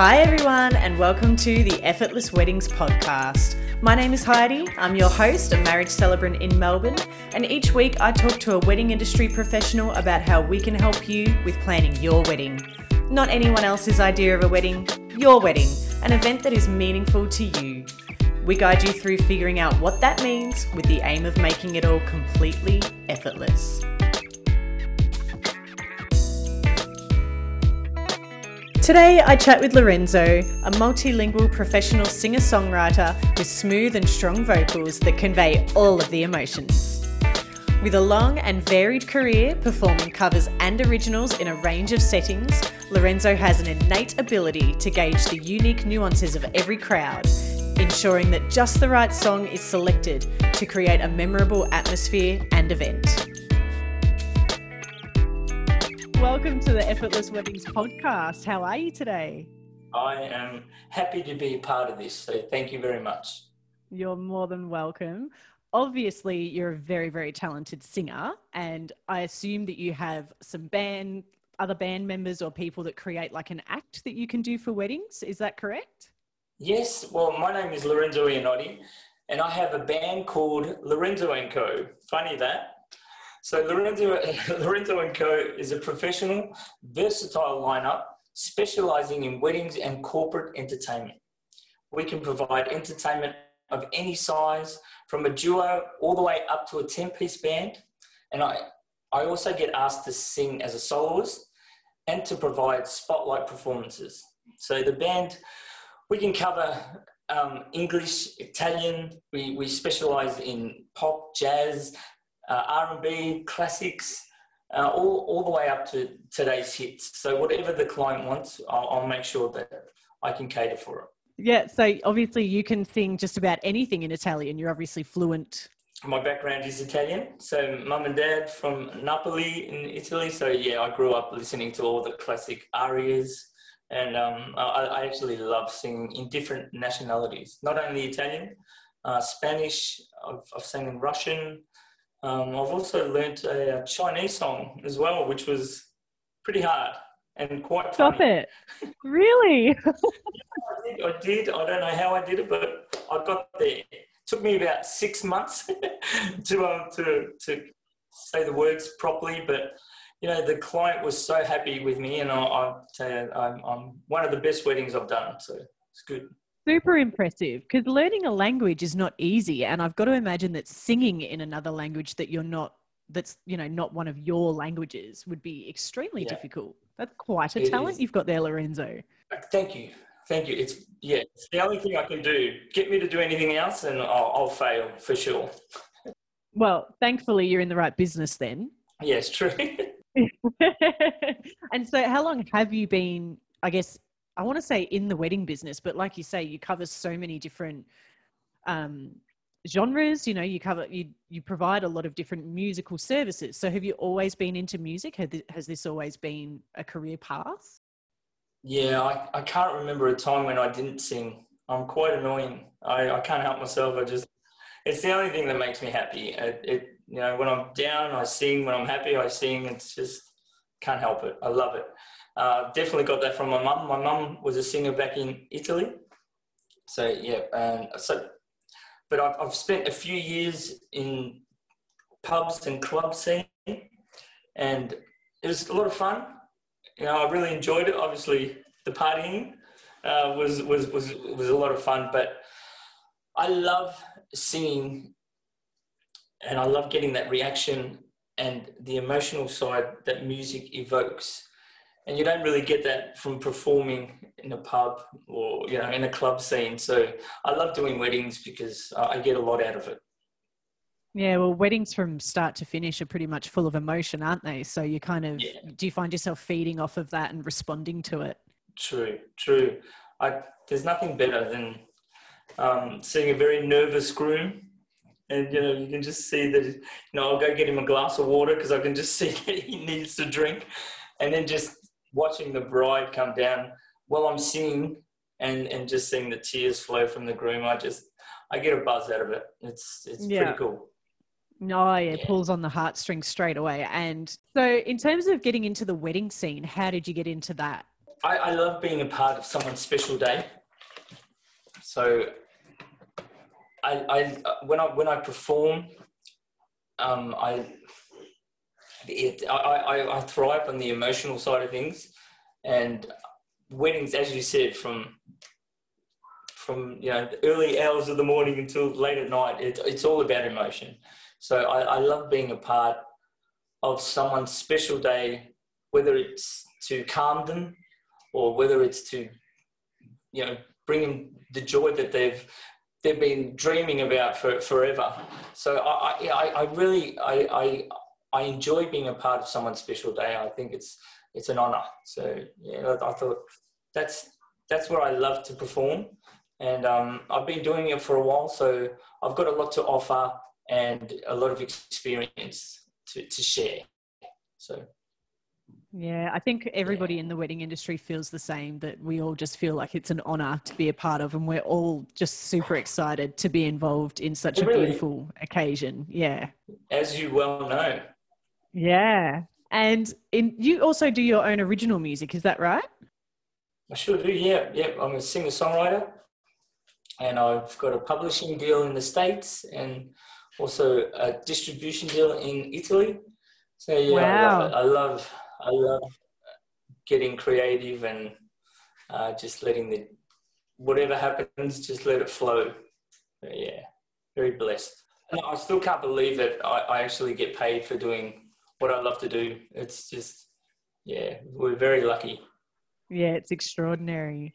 Hi, everyone, and welcome to the Effortless Weddings podcast. My name is Heidi. I'm your host, a marriage celebrant in Melbourne, and each week I talk to a wedding industry professional about how we can help you with planning your wedding. Not anyone else's idea of a wedding, your wedding, an event that is meaningful to you. We guide you through figuring out what that means with the aim of making it all completely effortless. Today, I chat with Lorenzo, a multilingual professional singer songwriter with smooth and strong vocals that convey all of the emotions. With a long and varied career performing covers and originals in a range of settings, Lorenzo has an innate ability to gauge the unique nuances of every crowd, ensuring that just the right song is selected to create a memorable atmosphere and event. Welcome to the Effortless Weddings podcast. How are you today? I am happy to be a part of this, so thank you very much. You're more than welcome. Obviously, you're a very, very talented singer, and I assume that you have some band, other band members or people that create like an act that you can do for weddings. Is that correct? Yes. Well, my name is Lorenzo Iannotti, and I have a band called Lorenzo and Co. Funny that. So Lorenzo, Lorenzo and Co. is a professional, versatile lineup specializing in weddings and corporate entertainment. We can provide entertainment of any size, from a duo all the way up to a 10 piece band. And I, I also get asked to sing as a soloist and to provide spotlight performances. So the band, we can cover um, English, Italian, we, we specialize in pop, jazz, uh, R&B, classics, uh, all, all the way up to today's hits. So whatever the client wants, I'll, I'll make sure that I can cater for it. Yeah, so obviously you can sing just about anything in Italian. You're obviously fluent. My background is Italian, so mum and dad from Napoli in Italy. So yeah, I grew up listening to all the classic arias, and um, I, I, actually love singing in different nationalities, not only Italian, uh, Spanish. I've, I've sang in Russian, um, I've also learnt a, a, Chinese song as well, which was pretty hard and quite Stop funny. it. Really? yeah, I, did, I did. I don't know how I did it, but I got there. It took me about six months to, um, to, to say the words properly, but you know, the client was so happy with me, and I, I tell you, I'm, I'm one of the best weddings I've done, so it's good super impressive because learning a language is not easy and i've got to imagine that singing in another language that you're not that's you know not one of your languages would be extremely yeah. difficult. That's quite a it talent is. you've got there lorenzo. Thank you. Thank you. It's yeah it's the only thing i can do. Get me to do anything else and i'll, I'll fail for sure. Well thankfully you're in the right business then. Yes true. And so how long have you been i guess I want to say in the wedding business, but like you say, you cover so many different um, genres. You know, you cover you you provide a lot of different musical services. So, have you always been into music? Has this always been a career path? Yeah, I, I can't remember a time when I didn't sing. I'm quite annoying. I, I can't help myself. I just it's the only thing that makes me happy. It, it you know when I'm down, I sing. When I'm happy, I sing. It's just can't help it. I love it. Uh, definitely got that from my mum. My mum was a singer back in Italy. So yeah, and so, but I've, I've spent a few years in pubs and club scene, and it was a lot of fun. You know, I really enjoyed it. Obviously, the partying uh, was was was was a lot of fun, but I love singing, and I love getting that reaction and the emotional side that music evokes and you don't really get that from performing in a pub or you know in a club scene. So i love doing weddings because i get a lot out of it. Yeah well weddings from start to finish are pretty much full of emotion aren't they? So you kind of yeah. do you find yourself feeding off of that and responding to it? True true. I, there's nothing better than um, seeing a very nervous groom and you know you can just see that you know i'll go get him a glass of water because i can just see that he needs to drink and then just watching the bride come down while I'm singing and and just seeing the tears flow from the groom, I just I get a buzz out of it. It's it's yeah. pretty cool. No, yeah, it pulls on the heartstrings straight away. And so, in terms of getting into the wedding scene, how did you get into that? I, I love being a part of someone's special day. So I, I when I when I perform, um, I, it, I, I I thrive on the emotional side of things, and weddings, as you said, from from you know early hours of the morning until late at night. It, it's all about emotion. So I, I love being a part of someone's special day, whether it's to calm them or whether it's to you know bring them the joy that they've they've been dreaming about for forever. So I I, I really I, I I enjoy being a part of someone's special day. I think it's it's an honor. So yeah, I thought that's that's where I love to perform and um, I've been doing it for a while, so I've got a lot to offer and a lot of experience to, to share. So. Yeah, I think everybody yeah. in the wedding industry feels the same that we all just feel like it's an honor to be a part of, and we're all just super excited to be involved in such a really, beautiful occasion. Yeah. As you well know. Yeah. And in, you also do your own original music, is that right? I sure do, yeah. Yeah, I'm a singer songwriter and I've got a publishing deal in the States and also a distribution deal in Italy. So yeah, wow. I, love I, love I love getting creative and uh, just letting the whatever happens, just let it flow. But yeah, very blessed. And I still can't believe that I, I actually get paid for doing what I love to do. It's just yeah, we're very lucky. Yeah, it's extraordinary.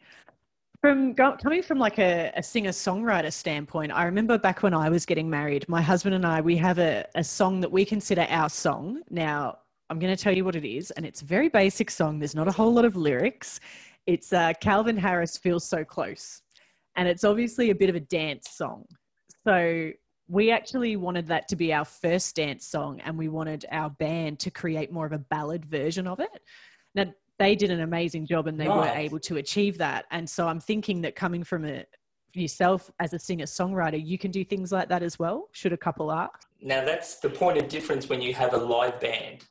From coming from like a, a singer songwriter standpoint i remember back when i was getting married my husband and i we have a, a song that we consider our song. Now i'm going to tell you what it is and it's a very basic song. There's not a whole lot of lyrics. It's uh, calvin harris feels so close and it's obviously a bit of a dance song. So we actually wanted that to be our first dance song and we wanted our band to create more of a ballad version of it now they did an amazing job and they nice. were able to achieve that. And so I'm thinking that coming from a yourself as a singer songwriter, you can do things like that as well. Should a couple ask? Now that's the point of difference when you have a live band.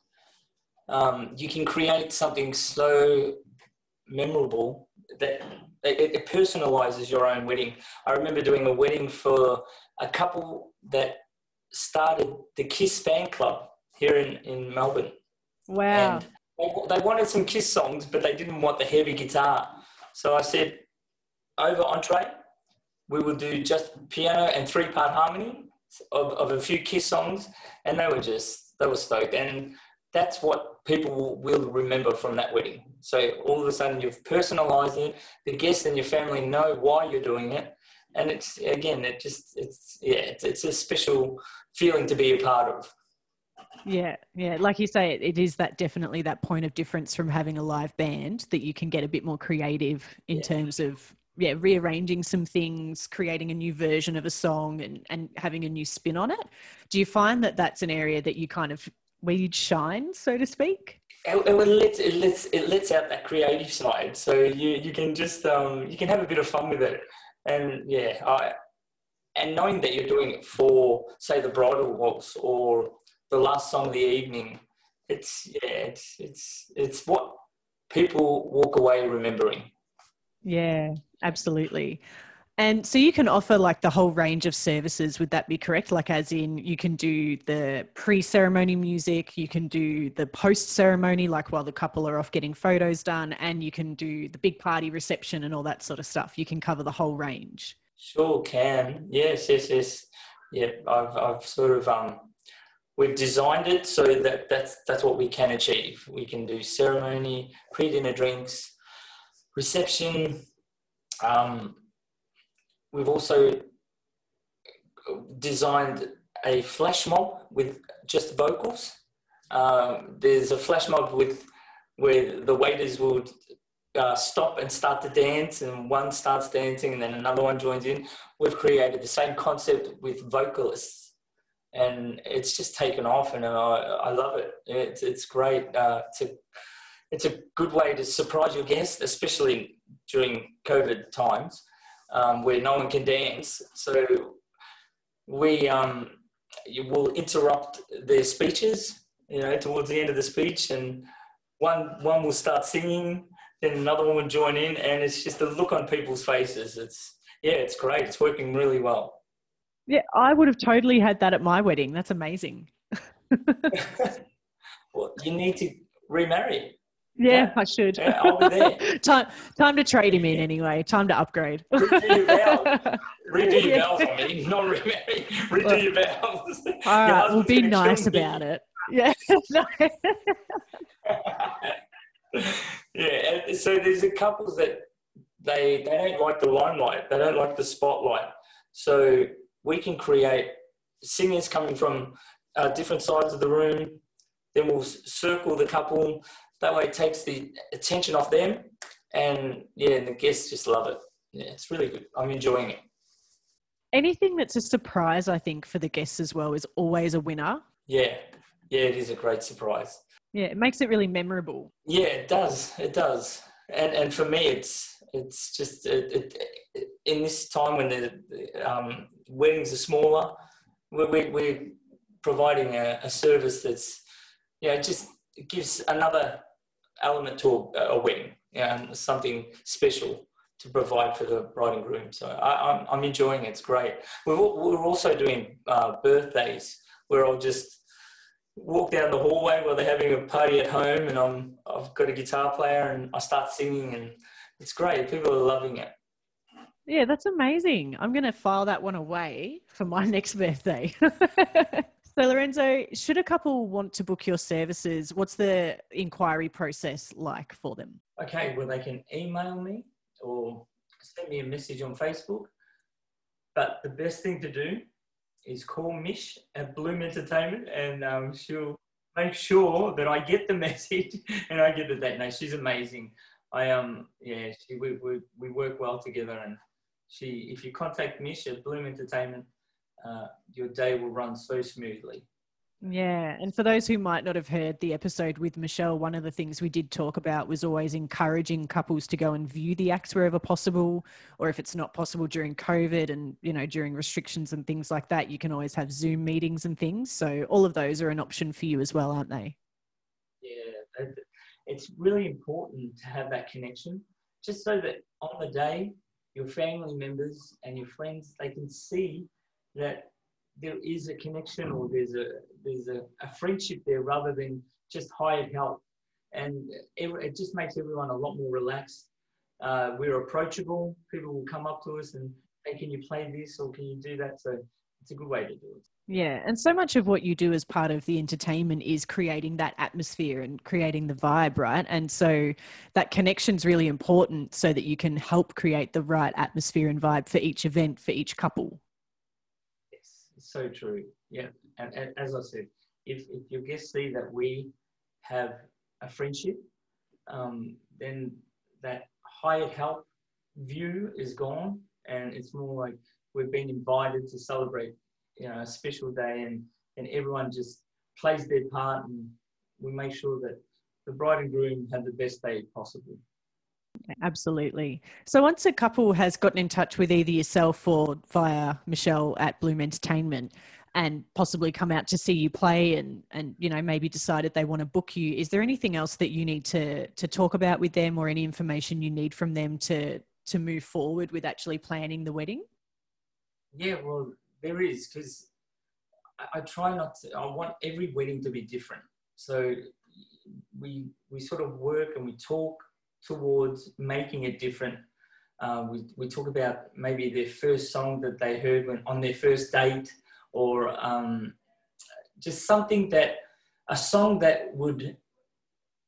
Um, you can create something so memorable that it, it personalizes your own wedding. I remember doing a wedding for a couple that started the Kiss fan club here in, in Melbourne. Wow. And they wanted some Kiss songs, but they didn't want the heavy guitar. So I said, over entree, we will do just piano and three part harmony of, of a few Kiss songs. And they were just, they were stoked. And that's what people will remember from that wedding. So all of a sudden you've personalized it. The guests and your family know why you're doing it. And it's, again, it just, it's, yeah, it's, it's a special feeling to be a part of. Yeah, yeah. Like you say, it is that definitely that point of difference from having a live band that you can get a bit more creative in yeah. terms of yeah rearranging some things creating a new version of a song and, and having a new spin on it do you find that that's an area that you kind of where you'd shine so to speak it, it, lets, it lets it lets out that creative side so you you can just um you can have a bit of fun with it and yeah i and knowing that you're doing it for say the bridal waltz or the last song of the evening. It's yeah, it's it's it's what people walk away remembering. Yeah, absolutely. And so you can offer like the whole range of services. Would that be correct? Like, as in, you can do the pre ceremony music, you can do the post ceremony, like while the couple are off getting photos done, and you can do the big party reception and all that sort of stuff. You can cover the whole range. Sure, can. Yes, yes, yes. Yeah, I've, I've sort of um, we've designed it so that that's that's what we can achieve. We can do ceremony, pre-dinner drinks, reception. Um, we've also designed a flash mob with just vocals. Um, there's a flash mob with where the waiters will uh, stop and start to dance, and one starts dancing, and then another one joins in. We've created the same concept with vocalists and it's just taken off, and I, I love it. It's it's great. Uh, it's a it's a good way to surprise your guests, especially during COVID times um, where no one can dance. So we um, you will interrupt their speeches, you know, towards the end of the speech, and one one will start singing, then another one would join in, and it's just the look on people's faces. It's yeah, it's great. It's working really well. Yeah, I would have totally had that at my wedding. That's amazing. well, you need to remarry. Yeah, yeah. I should. Yeah, I'll be there. time, time to trade him in anyway. Time to upgrade. Redo your vows. Redo your vows. I mean, not remarry. Redo well, your vows. All right, we'll be nice about it. Yeah. yeah. So there's a couples that they they don't like the limelight. They don't like the spotlight. So we can create singers coming from uh, different sides of the room. Then we'll circle the couple. That way, it takes the attention off them, and yeah, the guests just love it. Yeah, it's really good. I'm enjoying it. Anything that's a surprise, I think, for the guests as well, is always a winner. Yeah, yeah, it is a great surprise. Yeah, it makes it really memorable. Yeah, it does. It does. And and for me, it's it's just it, it, in this time when the um, weddings are smaller, we're, we're providing a, a, service that's you know just gives another element to a, a wedding, and something special to provide for the bride and groom. So I, am I'm, I'm enjoying it. It's great. We're, we're also doing uh, birthdays where I'll just walk down the hallway while they're having a party at home and I'm, I've got a guitar player and I start singing and it's great. People are loving it. Yeah, that's amazing. I'm going to file that one away for my next birthday. so, Lorenzo, should a couple want to book your services, what's the inquiry process like for them? Okay, well, they can email me or send me a message on Facebook. But the best thing to do is call Mish at Bloom Entertainment and um, she'll make sure that I get the message and I get the date. No, she's amazing. I um yeah, she, we, we we work well together, and she if you contact Mish at Bloom Entertainment, uh, your day will run so smoothly. Yeah. And for those who might not have heard the episode with Michelle, one of the things we did talk about was always encouraging couples to go and view the acts wherever possible, or if it's not possible during COVID and, you know, during restrictions and things like that, you can always have Zoom meetings and things. So all of those are an option for you as well, aren't they? Yeah it's really important to have that connection just so that on the day your family members and your friends they can see that there is a connection or there's a there's a, a friendship there rather than just hired help and it, it just makes everyone a lot more relaxed. Uh, we're approachable. People will come up to us and hey can you play this or can you do that? So it's a good way to do it. Yeah, and so much of what you do as part of the entertainment is creating that atmosphere and creating the vibe, right? And so that connection is really important so that you can help create the right atmosphere and vibe for each event for each couple. So true. Yeah, and, and as I said, if if your guests see that we have a friendship, um, then that hired help view is gone, and it's more like we've been invited to celebrate you know a special day and and everyone just plays their part and we make sure that the bride and groom have the best day possible Absolutely. So once a couple has gotten in touch with either yourself or via Michelle at Bloom Entertainment and possibly come out to see you play and and you know maybe decided they want to book you, is there anything else that you need to to talk about with them or any information you need from them to to move forward with actually planning the wedding? Yeah, well, there is because I, I, try not to. I want every wedding to be different. So we we sort of work and we talk towards making it different. Uh, we we talk about maybe their first song that they heard when on their first date, or um, just something that a song that would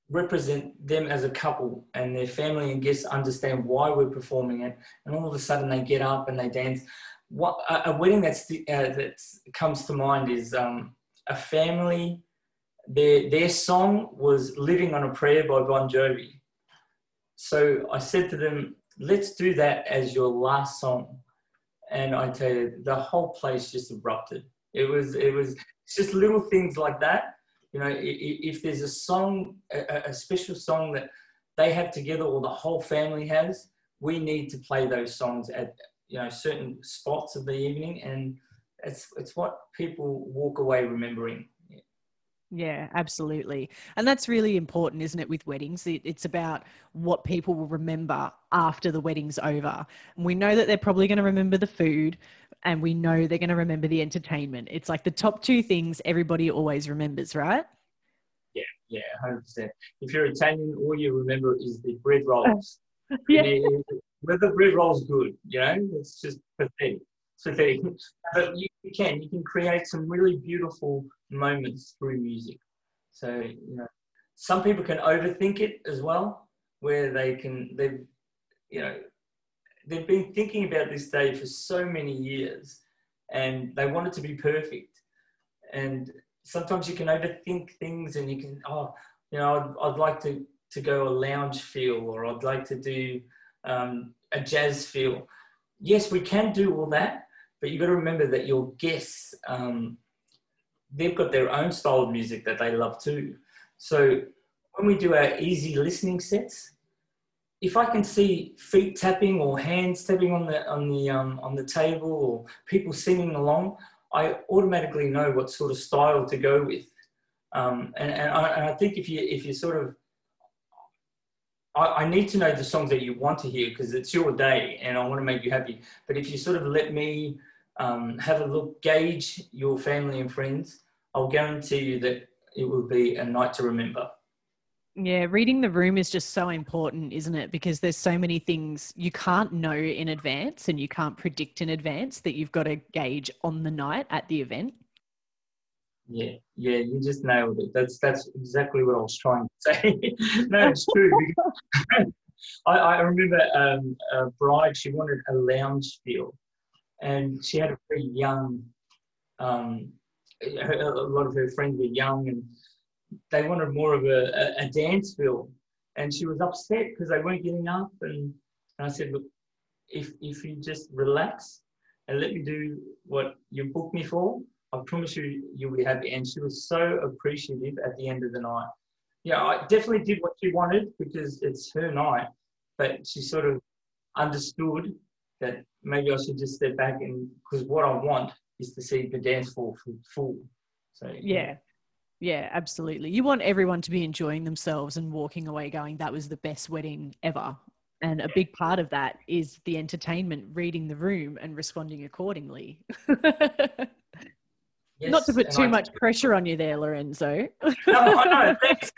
represent them as a couple and their family and guests understand why we're performing it and all of a sudden they get up and they dance what a, wedding that's uh, that comes to mind is um, a family. Their their song was "Living on a Prayer" by Bon Jovi. So I said to them, "Let's do that as your last song." And I tell you, the whole place just erupted. It was it was just little things like that. You know, if there's a song, a, special song that they have together or the whole family has, we need to play those songs at you know certain spots of the evening, and it's it's what people walk away remembering. Yeah, absolutely. And that's really important, isn't it, with weddings? It, it's about what people will remember after the wedding's over. And we know that they're probably going to remember the food and we know they're going to remember the entertainment. It's like the top two things everybody always remembers, right? Yeah, yeah, 100%. If you're Italian, all you remember is the bread rolls. yeah. Whether the bread roll's good, you know, it's just pathetic. Pathetic. But you can, you can create some really beautiful moments through music. So, you know, some people can overthink it as well, where they can, they've, you know, they've been thinking about this day for so many years and they want it to be perfect. And sometimes you can overthink things and you can, oh, you know, I'd, I'd like to, to go a lounge feel or I'd like to do um, a jazz feel. Yes, we can do all that, but you've got to remember that your guests, um, they've got their own style of music that they love too. So when we do our easy listening sets, if I can see feet tapping or hands tapping on the on the um, on the table or people singing along, I automatically know what sort of style to go with. Um, and, and I, and, I, think if you if you sort of I, I need to know the songs that you want to hear because it's your day and I want to make you happy. But if you sort of let me um, have a look, gauge your family and friends, I'll guarantee you that it will be a night to remember. Yeah, reading the room is just so important, isn't it? Because there's so many things you can't know in advance and you can't predict in advance that you've got to gauge on the night at the event. Yeah, yeah, you just nailed it. That's that's exactly what I was trying to say. no, it's true. I, I remember um, a bride, she wanted a lounge feel, and she had a very young um, a lot of her friends were young and they wanted more of a, a, a dance feel. And she was upset because they weren't getting up. And, and I said, look, if, if you just relax and let me do what you booked me for, I promise you, you'll be happy. And she was so appreciative at the end of the night. Yeah, I definitely did what she wanted because it's her night, but she sort of understood that maybe I should just step back and because what I want is to see the dance floor full. So yeah. Yeah, absolutely. You want everyone to be enjoying themselves and walking away going, that was the best wedding ever. And a big part of that is the entertainment, reading the room and responding accordingly. yes, Not to put too I, much pressure on you there, Lorenzo. no, no, thanks.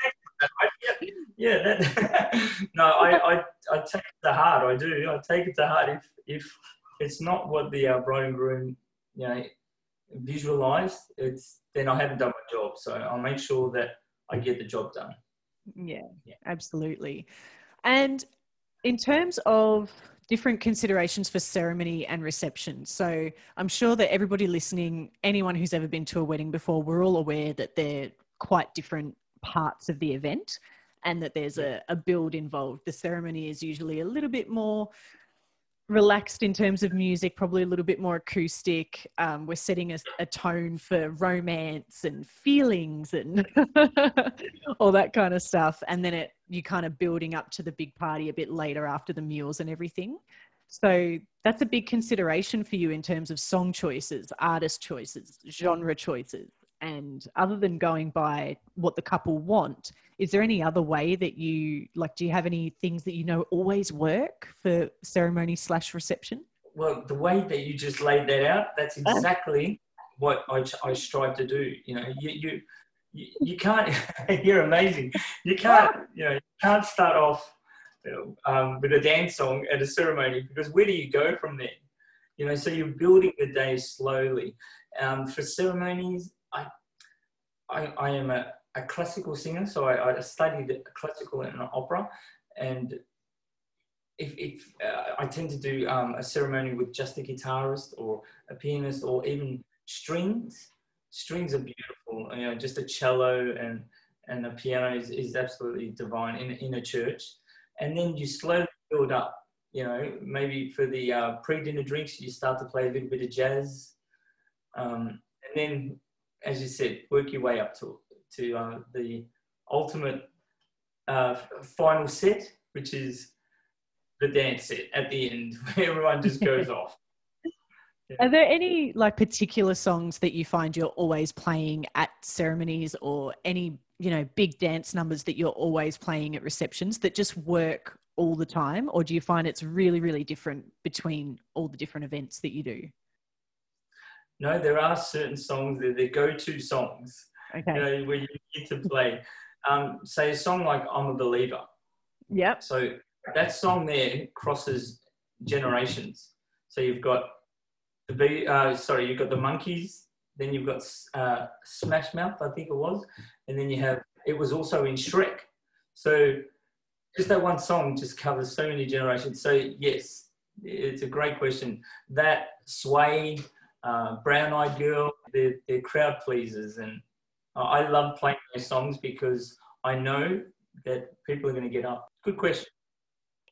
yeah, that, no, I, I, I take it to heart. I do. I take it to heart. If, if it's not what the uh, bride and groom you know, visualized, it's then I haven't done my job. So I'll make sure that I get the job done. Yeah, yeah. absolutely. And in terms of different considerations for ceremony and reception. So I'm sure that everybody listening, anyone who's ever been to a wedding before, we're all aware that they're quite different parts of the event and that there's a, a build involved. The ceremony is usually a little bit more relaxed in terms of music, probably a little bit more acoustic. Um, we're setting a, a, tone for romance and feelings and all that kind of stuff. And then it you kind of building up to the big party a bit later after the meals and everything. So that's a big consideration for you in terms of song choices, artist choices, genre choices. And other than going by what the couple want, is there any other way that you like? Do you have any things that you know always work for ceremony slash reception? Well, the way that you just laid that out, that's ah. exactly what I, I strive to do. You know, you, you, you can't, you're amazing. You can't, you know, you can't start off you know, um, with a dance song at a ceremony because where do you go from there? You know, so you're building the day slowly. Um, for ceremonies, I, I am a, a classical singer, so I, I studied classical and opera, and if, if uh, I tend to do um, a ceremony with just a guitarist or a pianist or even strings, strings are beautiful. You know, just a cello and and a piano is, is absolutely divine in in a church, and then you slowly build up. You know, maybe for the uh, pre-dinner drinks, you start to play a little bit of jazz, um, and then, as you said, work your way up to to uh, the ultimate uh, final set, which is the dance set at the end, where everyone just goes off. Yeah. Are there any like particular songs that you find you're always playing at ceremonies or any, you know, big dance numbers that you're always playing at receptions that just work all the time? Or do you find it's really, really different between all the different events that you do? No, there are certain songs that are go-to songs. Okay. You know, where you need to play. Um, say a song like "I'm a Believer." Yep. So that song there crosses generations. So you've got the be uh, sorry, you've got the Monkees, then you've got uh, Smash Mouth, I think it was, and then you have it was also in Shrek. So just that one song just covers so many generations. So yes, it's a great question. That Sway, uh, Brown Eyed Girl, they're, they're crowd pleasers, and I love playing those songs because I know that people are going to get up. Good question.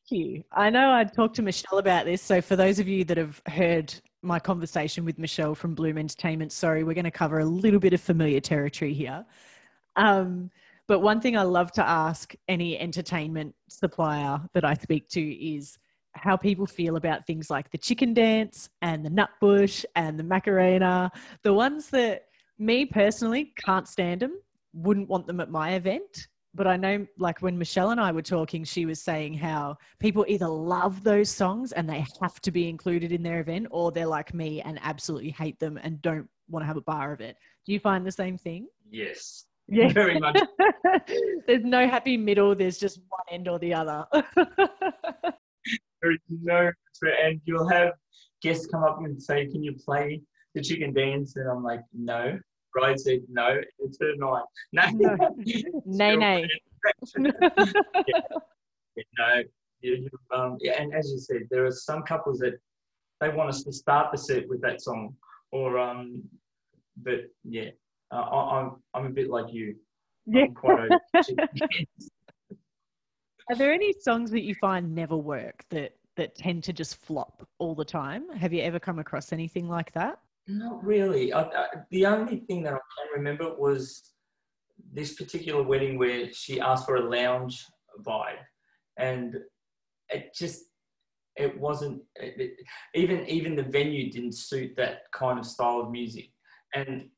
Thank you. I know I talked to Michelle about this. So, for those of you that have heard my conversation with Michelle from Bloom Entertainment, sorry, we're going to cover a little bit of familiar territory here. Um, but one thing I love to ask any entertainment supplier that I speak to is how people feel about things like the chicken dance and the nut bush and the macarena, the ones that me personally can't stand them, wouldn't want them at my event but I know, like when Michelle and I were talking, she was saying how people either love those songs and they have to be included in their event, or they're like me and absolutely hate them and don't want to have a bar of it. Do you find the same thing? Yes. Yeah. Very much. there's no happy middle. There's just one end or the other. no, and you'll have guests come up and say, "Can you play the chicken dance?" And I'm like, "No." bride said no, it's her night. No, no, nay, yeah. No, you, um, yeah, and as you said, there are some couples that they want us to start the set with that song, or um, but yeah, uh, I, I'm I'm a bit like you. Yeah. Are there any songs that you find never work that that tend to just flop all the time? Have you ever come across anything like that? Not really. I, I, the only thing that I can remember was this particular wedding where she asked for a lounge vibe, and it just it wasn't it, even even the venue didn't suit that kind of style of music, and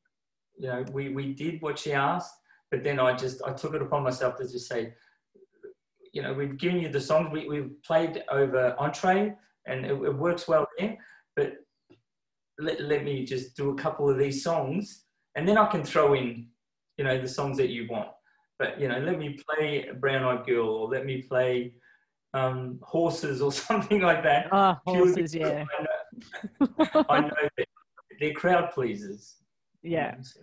you know we we did what she asked, but then I just I took it upon myself to just say, you know, we've given you the songs we we've played over entree, and it, it works well there, but let, let me just do a couple of these songs and then I can throw in, you know, the songs that you want. But, you know, let me play Brown Eyed Girl or let me play um, Horses or something like that. Ah, oh, Horses, yeah. I know, I know they're crowd pleasers. Yeah. So,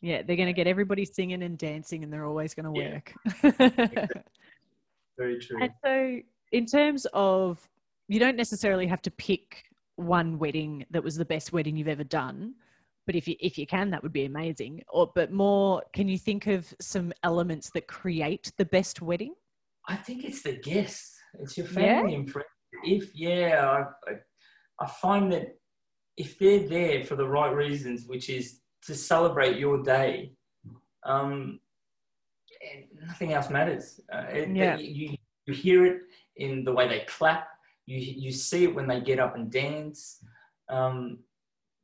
yeah, they're going to get everybody singing and dancing and they're always going to work. Yeah. Very true. And so, in terms of, you don't necessarily have to pick one wedding that was the best wedding you've ever done but if you if you can that would be amazing or but more can you think of some elements that create the best wedding i think it's the guests it's your family yeah. and friends if yeah I, I find that if they're there for the right reasons which is to celebrate your day um nothing else matters uh, it, yeah. you, you hear it in the way they clap you, you see it when they get up and dance. Um,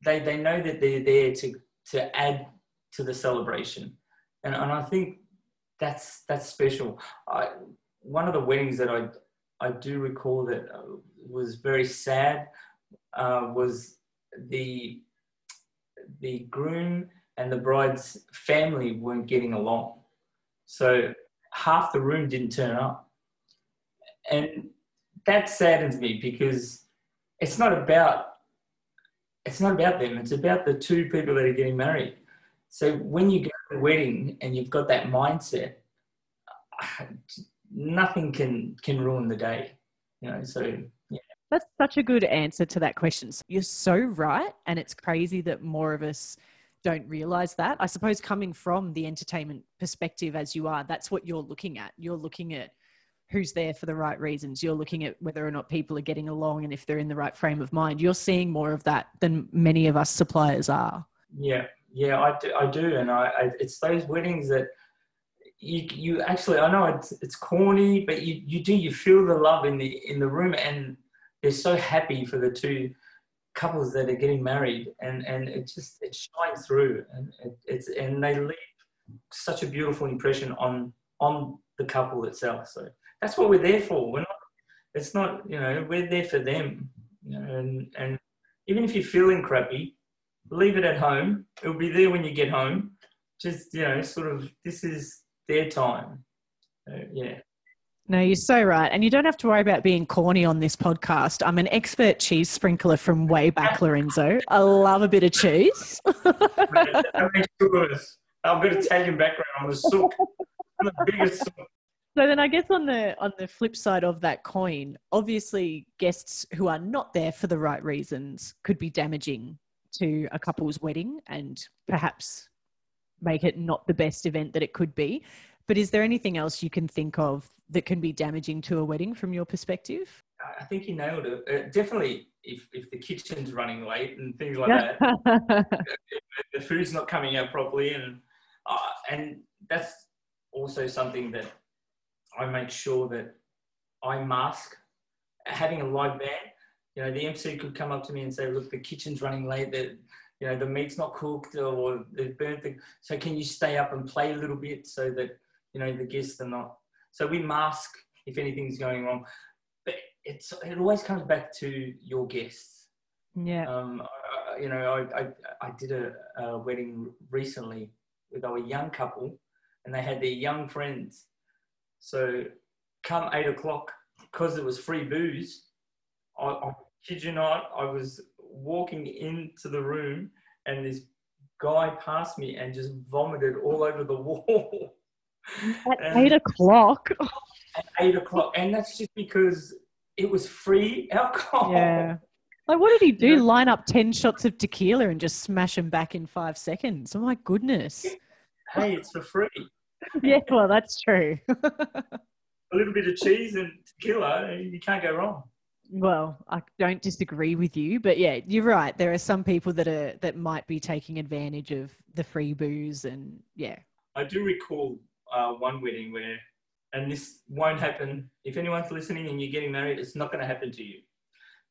they, they know that they're there to, to add to the celebration. And, and I think that's, that's special. I, one of the weddings that I, I do recall that uh, was very sad uh, was the, the groom and the bride's family weren't getting along. So half the room didn't turn up. And that saddens me because it's not about it's not about them. It's about the two people that are getting married. So when you go to a wedding and you've got that mindset, nothing can can ruin the day. You know, so yeah. That's such a good answer to that question. You're so right, and it's crazy that more of us don't realize that. I suppose coming from the entertainment perspective as you are, that's what you're looking at. You're looking at who's there for the right reasons. You're looking at whether or not people are getting along and if they're in the right frame of mind. You're seeing more of that than many of us suppliers are. Yeah, yeah, I do, I do. and I, I it's those weddings that you you actually I know it's it's corny, but you you do you feel the love in the in the room, and they're so happy for the two couples that are getting married, and and it just it shines through, and it, it's and they leave such a beautiful impression on on the couple itself. So that's what we're there for. We're not. It's not you know we're there for them. You know, and and even if you're feeling crappy, leave it at home. It'll be there when you get home. Just you know, sort of this is their time. Yeah. No, you're so right. And you don't have to worry about being corny on this podcast. I'm an expert cheese sprinkler from way back, Lorenzo. I love a bit of cheese. I've got Italian background. I'm the sook. I'm the biggest sook. So then I guess on the on the flip side of that coin, obviously guests who are not there for the right reasons could be damaging to a couple's wedding and perhaps make it not the best event that it could be. But is there anything else you can think of that can be damaging to a wedding from your perspective? I think you nailed it. Uh, definitely, if, if the kitchen's running late and things like that, the food's not coming out properly, and uh, and that's also something that I make sure that I mask. Having a live band, you know, the MC could come up to me and say, "Look, the kitchen's running late. That you know the meat's not cooked, or they've burnt the. So can you stay up and play a little bit so that you know the guests are not." So we mask if anything's going wrong, but it's it always comes back to your guests. Yeah. Um, I, you know, I, I, I did a, a wedding recently with a young couple, and they had their young friends so come eight o'clock, because it was free booze, I, I kid you not, I was walking into the room and this guy passed me and just vomited all over the wall. At eight o'clock. At eight o'clock. And that's just because it was free alcohol. Yeah. Like, what did he do? Line up 10 shots of tequila and just smash them back in five seconds? Oh, my goodness. Hey, it's for free. yeah, well, that's true. a little bit of cheese and tequila, you can't go wrong. Well, I don't disagree with you, but yeah, you're right. There are some people that are that might be taking advantage of the free booze, and yeah. I do recall uh, one wedding where, and this won't happen if anyone's listening and you're getting married. It's not going to happen to you.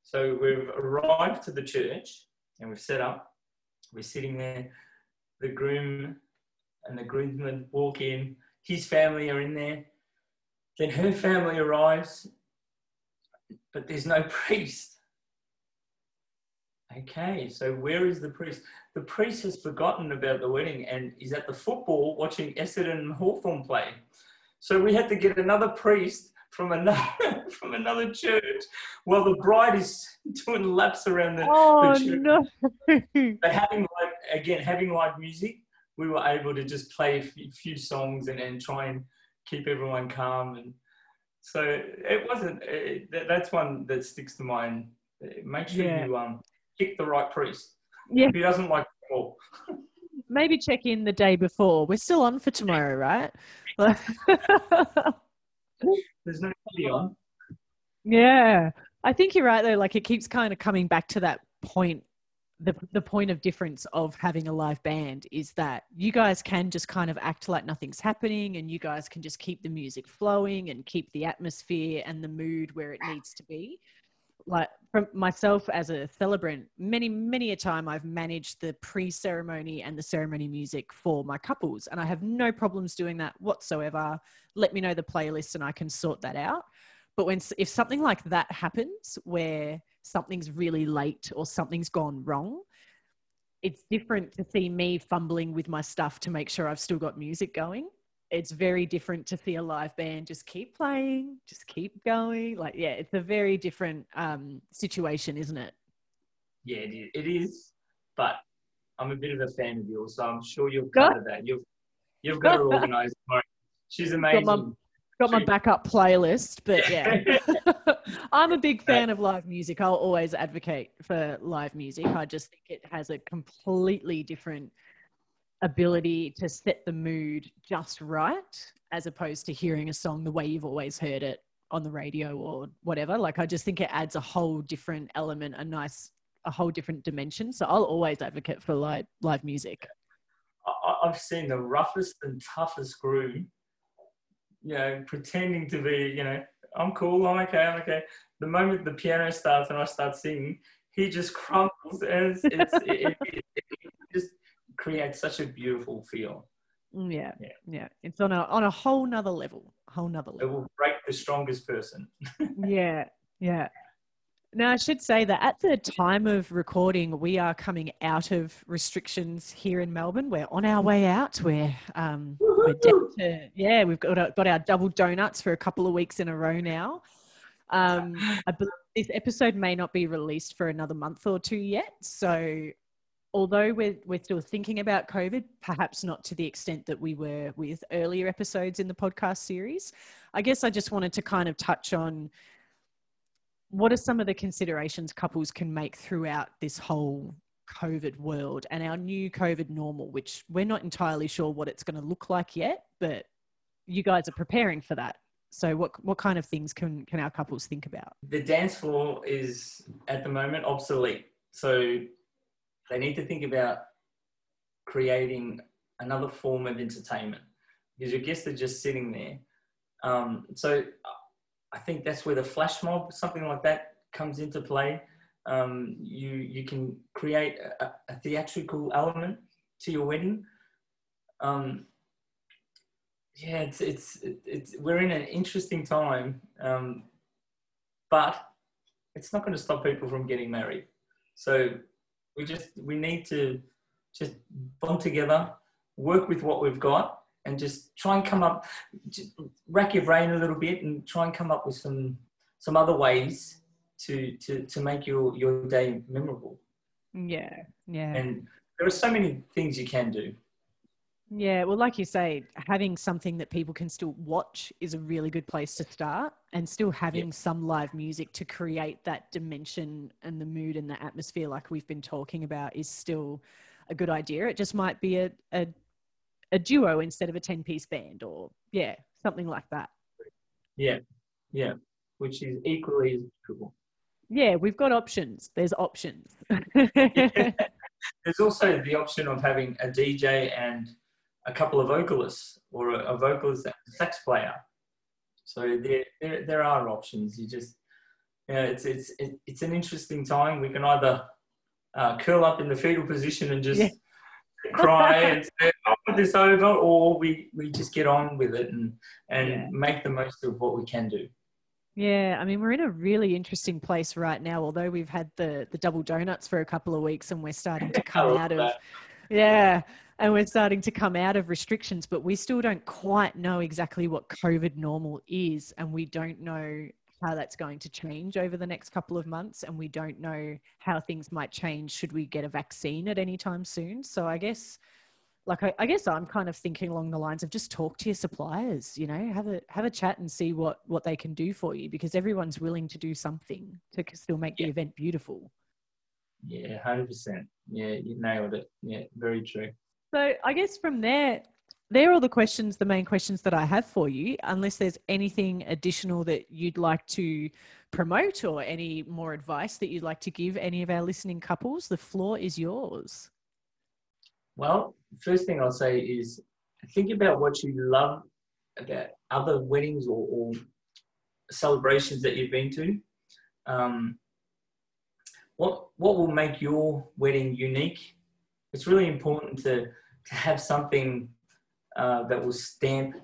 So we've arrived to the church and we've set up. We're sitting there. The groom and the groomsmen walk in. His family are in there. Then her family arrives, but there's no priest. Okay, so where is the priest? The priest has forgotten about the wedding and is at the football watching Essendon and Hawthorn play. So we had to get another priest from another from another church while the bride is doing laps around the, oh, the church. No. but having again having live music, we were able to just play a few songs and, and try and keep everyone calm. And so it wasn't, it, that's one that sticks to mind. Make sure yeah. you um, pick the right priest. Yeah. If he doesn't like football. Maybe check in the day before. We're still on for tomorrow, right? There's no on. Yeah. I think you're right though. Like it keeps kind of coming back to that point the the point of difference of having a live band is that you guys can just kind of act like nothing's happening and you guys can just keep the music flowing and keep the atmosphere and the mood where it needs to be like from myself as a celebrant many many a time i've managed the pre-ceremony and the ceremony music for my couples and i have no problems doing that whatsoever let me know the playlist and i can sort that out but when if something like that happens where something's really late or something's gone wrong, it's different to see me fumbling with my stuff to make sure I've still got music going. It's very different to see a live band just keep playing, just keep going. Like, yeah, it's a very different um, situation, isn't it? Yeah, it is. But I'm a bit of a fan of yours, so I'm sure you've covered that. You've you've got to organise. She's amazing got my backup playlist, but yeah. I'm a big fan of live music. I'll always advocate for live music. I just think it has a completely different ability to set the mood just right as opposed to hearing a song the way you've always heard it on the radio or whatever. Like I just think it adds a whole different element, a nice a whole different dimension. So I'll always advocate for live live music. I've seen the roughest and toughest groom you know, pretending to be, you know, I'm cool, I'm okay, I'm okay. The moment the piano starts and I start singing, he just crumbles, and it's, it, it, creates such a beautiful feel. Mm, yeah, yeah, yeah. It's on a on a whole nother level, whole nother level. It will break the strongest person. yeah, yeah. Now, I should say that at the time of recording, we are coming out of restrictions here in Melbourne. We're on our way out. We're, um, we're down to, yeah, we've got, our, got our double donuts for a couple of weeks in a row now. Um, I believe this episode may not be released for another month or two yet. So, although we're, we're still thinking about COVID, perhaps not to the extent that we were with earlier episodes in the podcast series, I guess I just wanted to kind of touch on what are some of the considerations couples can make throughout this whole COVID world and our new COVID normal, which we're not entirely sure what it's going to look like yet, but you guys are preparing for that. So what what kind of things can can our couples think about? The dance floor is at the moment obsolete. So they need to think about creating another form of entertainment because your guests are just sitting there. Um, so I think that's where the flash mob, something like that, comes into play. Um, you you can create a, a, theatrical element to your wedding. Um, yeah, it's, it's it's we're in an interesting time, um, but it's not going to stop people from getting married. So we just we need to just bond together, work with what we've got, and just try and come up, rack your brain a little bit, and try and come up with some some other ways to to to make your your day memorable. Yeah, yeah. And there are so many things you can do. Yeah, well, like you say, having something that people can still watch is a really good place to start, and still having yep. some live music to create that dimension and the mood and the atmosphere, like we've been talking about, is still a good idea. It just might be a, a a duo instead of a 10 piece band or yeah something like that yeah yeah which is equally as cool yeah we've got options there's options yeah. there's also the option of having a dj and a couple of vocalists or a, a vocalist and a sax player. So there, there there are options. You just yeah it's it's it's an interesting time. We can either uh, curl up in the fetal position and just yeah. cry and say, I'll put this over, or we, we just get on with it and, and yeah. make the most of what we can do. Yeah, I mean, we're in a really interesting place right now, although we've had the, the double donuts for a couple of weeks and we're starting to come out of, yeah, and we're starting to come out of restrictions, but we still don't quite know exactly what COVID normal is. And we don't know how that's going to change over the next couple of months and we don't know how things might change should we get a vaccine at any time soon so i guess like I, I, guess i'm kind of thinking along the lines of just talk to your suppliers you know have a have a chat and see what what they can do for you because everyone's willing to do something to still make yeah. the event beautiful yeah 100% yeah you nailed it yeah very true so i guess from there they're all the questions, the main questions that I have for you, unless there's anything additional that you'd like to promote or any more advice that you'd like to give any of our listening couples. The floor is yours. Well, first thing I'll say is think about what you love about other weddings or, or celebrations that you've been to. Um, what what will make your wedding unique? It's really important to to have something uh, that will stamp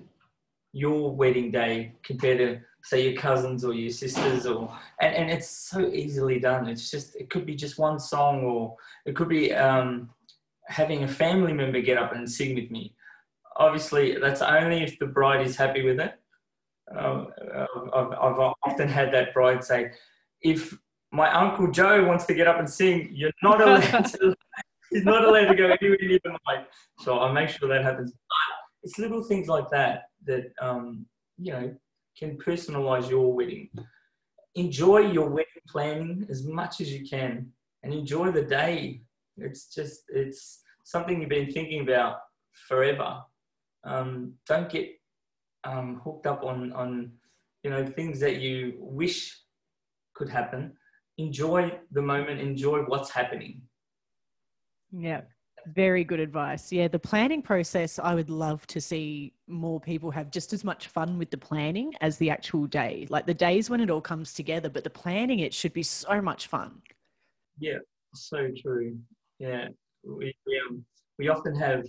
your wedding day compared to say your cousins or your sisters or and, and it's so easily done. It's just it could be just one song or it could be um, having a family member get up and sing with me. Obviously that's only if the bride is happy with it. Um, I've, I've often had that bride say if my uncle joe wants to get up and sing you're not allowed to he's not allowed to go anywhere near the mic so i make sure that happens it's little things like that that um, you know can personalize your wedding. Enjoy your wedding planning as much as you can, and enjoy the day. It's just it's something you've been thinking about forever. Um, don't get um, hooked up on on you know things that you wish could happen. Enjoy the moment. Enjoy what's happening. Yeah, very good advice. Yeah, the planning process, I would love to see more people have just as much fun with the planning as the actual day. Like the days when it all comes together, but the planning, it should be so much fun. Yeah, so true. Yeah, we we, um, we often have.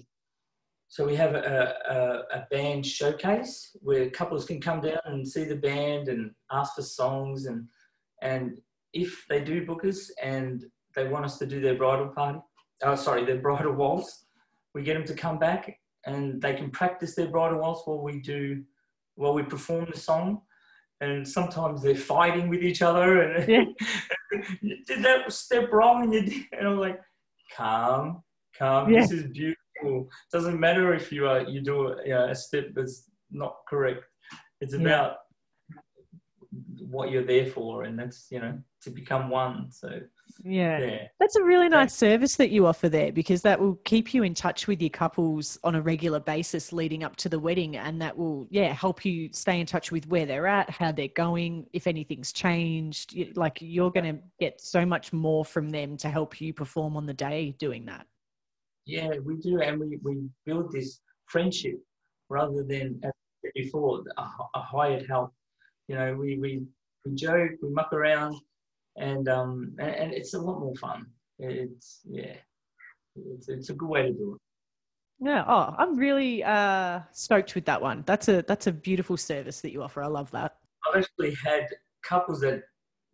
So we have a, a, a band showcase where couples can come down and see the band and ask for songs and and if they do book us and they want us to do their bridal party, oh sorry, their bridal waltz, we get them to come back and they can practice their bridal waltz while we do while we perform the song and sometimes they're fighting with each other and yeah. you did that step wrong and you did and I'm like calm calm yeah. this is beautiful doesn't matter if you are you do a, a step that's not correct it's about yeah. what you're there for and that's you know to become one so yeah. yeah. That's a really nice service that you offer there because that will keep you in touch with your couples on a regular basis leading up to the wedding. And that will, yeah, help you stay in touch with where they're at, how they're going, if anything's changed. Like you're going to get so much more from them to help you perform on the day doing that. Yeah, we do. And we, we build this friendship rather than, before, a, a hired help. You know, we, we, we joke, we muck around and um and, and it's a lot more fun. It's yeah, it's it's a good way to do it. Yeah. Oh, I'm really uh, stoked with that one. That's a that's a beautiful service that you offer. I love that. I've actually had couples that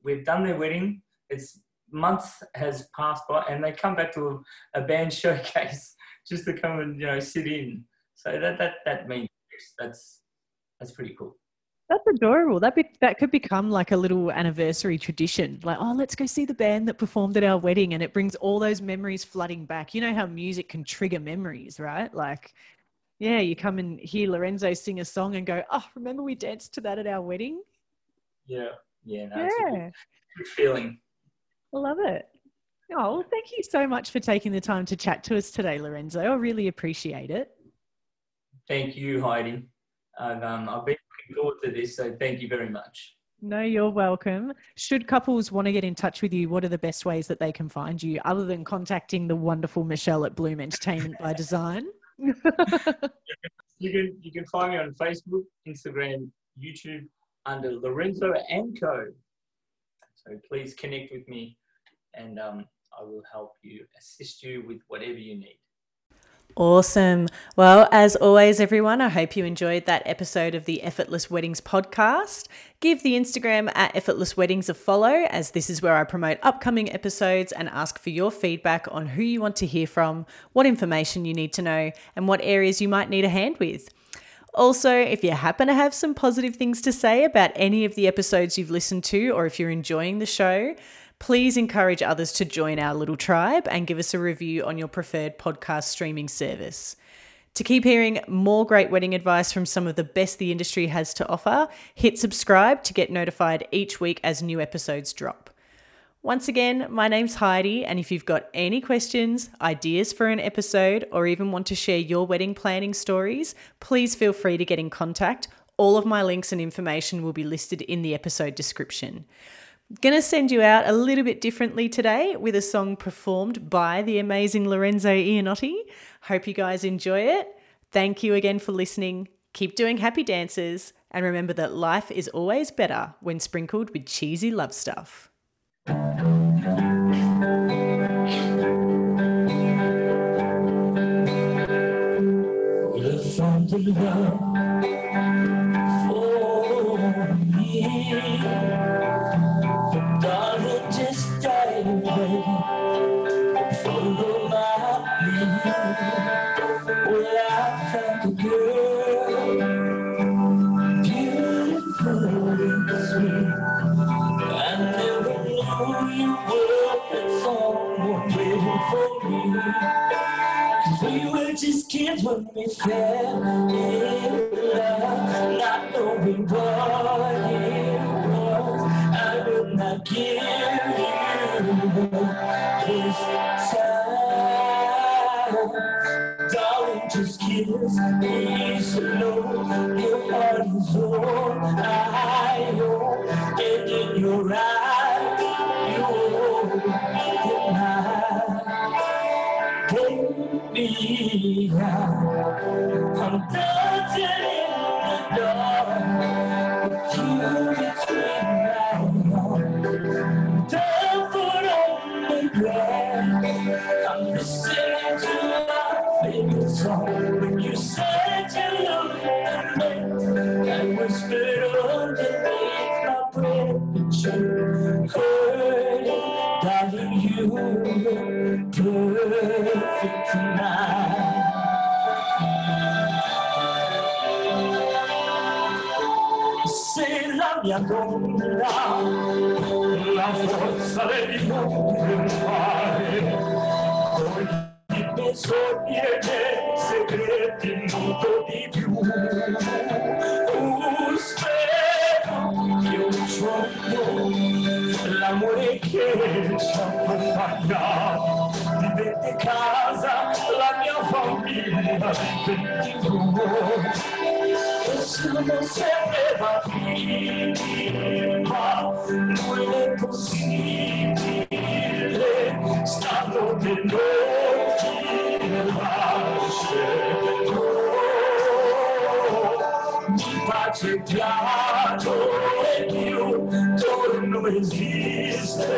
we've done their wedding. It's months has passed by, and they come back to a, a band showcase just to come and you know sit in. So that that that means that's that's pretty cool. That's adorable. That be, that could become like a little anniversary tradition. Like, oh, let's go see the band that performed at our wedding, and it brings all those memories flooding back. You know how music can trigger memories, right? Like, yeah, you come and hear Lorenzo sing a song and go, oh, remember we danced to that at our wedding? Yeah, yeah, no, yeah. Good, good feeling. I love it. Oh, well, thank you so much for taking the time to chat to us today, Lorenzo. I really appreciate it. Thank you, Heidi. I've, um, I've been forward to this. So thank you very much. No, you're welcome. Should couples want to get in touch with you, what are the best ways that they can find you other than contacting the wonderful Michelle at Bloom Entertainment by Design? you can you can find me on Facebook, Instagram, YouTube under Lorenzo and Co. So please connect with me, and um, I will help you assist you with whatever you need. Awesome. Well, as always, everyone, I hope you enjoyed that episode of the Effortless Weddings podcast. Give the Instagram at Effortless Weddings a follow, as this is where I promote upcoming episodes and ask for your feedback on who you want to hear from, what information you need to know, and what areas you might need a hand with. Also, if you happen to have some positive things to say about any of the episodes you've listened to, or if you're enjoying the show, please encourage others to join our little tribe and give us a review on your preferred podcast streaming service. To keep hearing more great wedding advice from some of the best the industry has to offer, hit subscribe to get notified each week as new episodes drop. Once again, my name's Heidi, and if you've got any questions, ideas for an episode, or even want to share your wedding planning stories, please feel free to get in contact. All of my links and information will be listed in the episode description. Gonna send you out a little bit differently today with a song performed by the amazing Lorenzo Iannotti. Hope you guys enjoy it. Thank you again for listening. Keep doing happy dances, and remember that life is always better when sprinkled with cheesy love stuff. Kids when we fell mia donna, la forza del mare, con i miei sogni e segreti molto di più. Uh, spero che un giorno l'amore che ci accompagna diventi casa, la mia famiglia diventi tu siamo sempre partiti, ma non è possibile, stato che noi ti lascerò. Di pace piano e più torno esiste,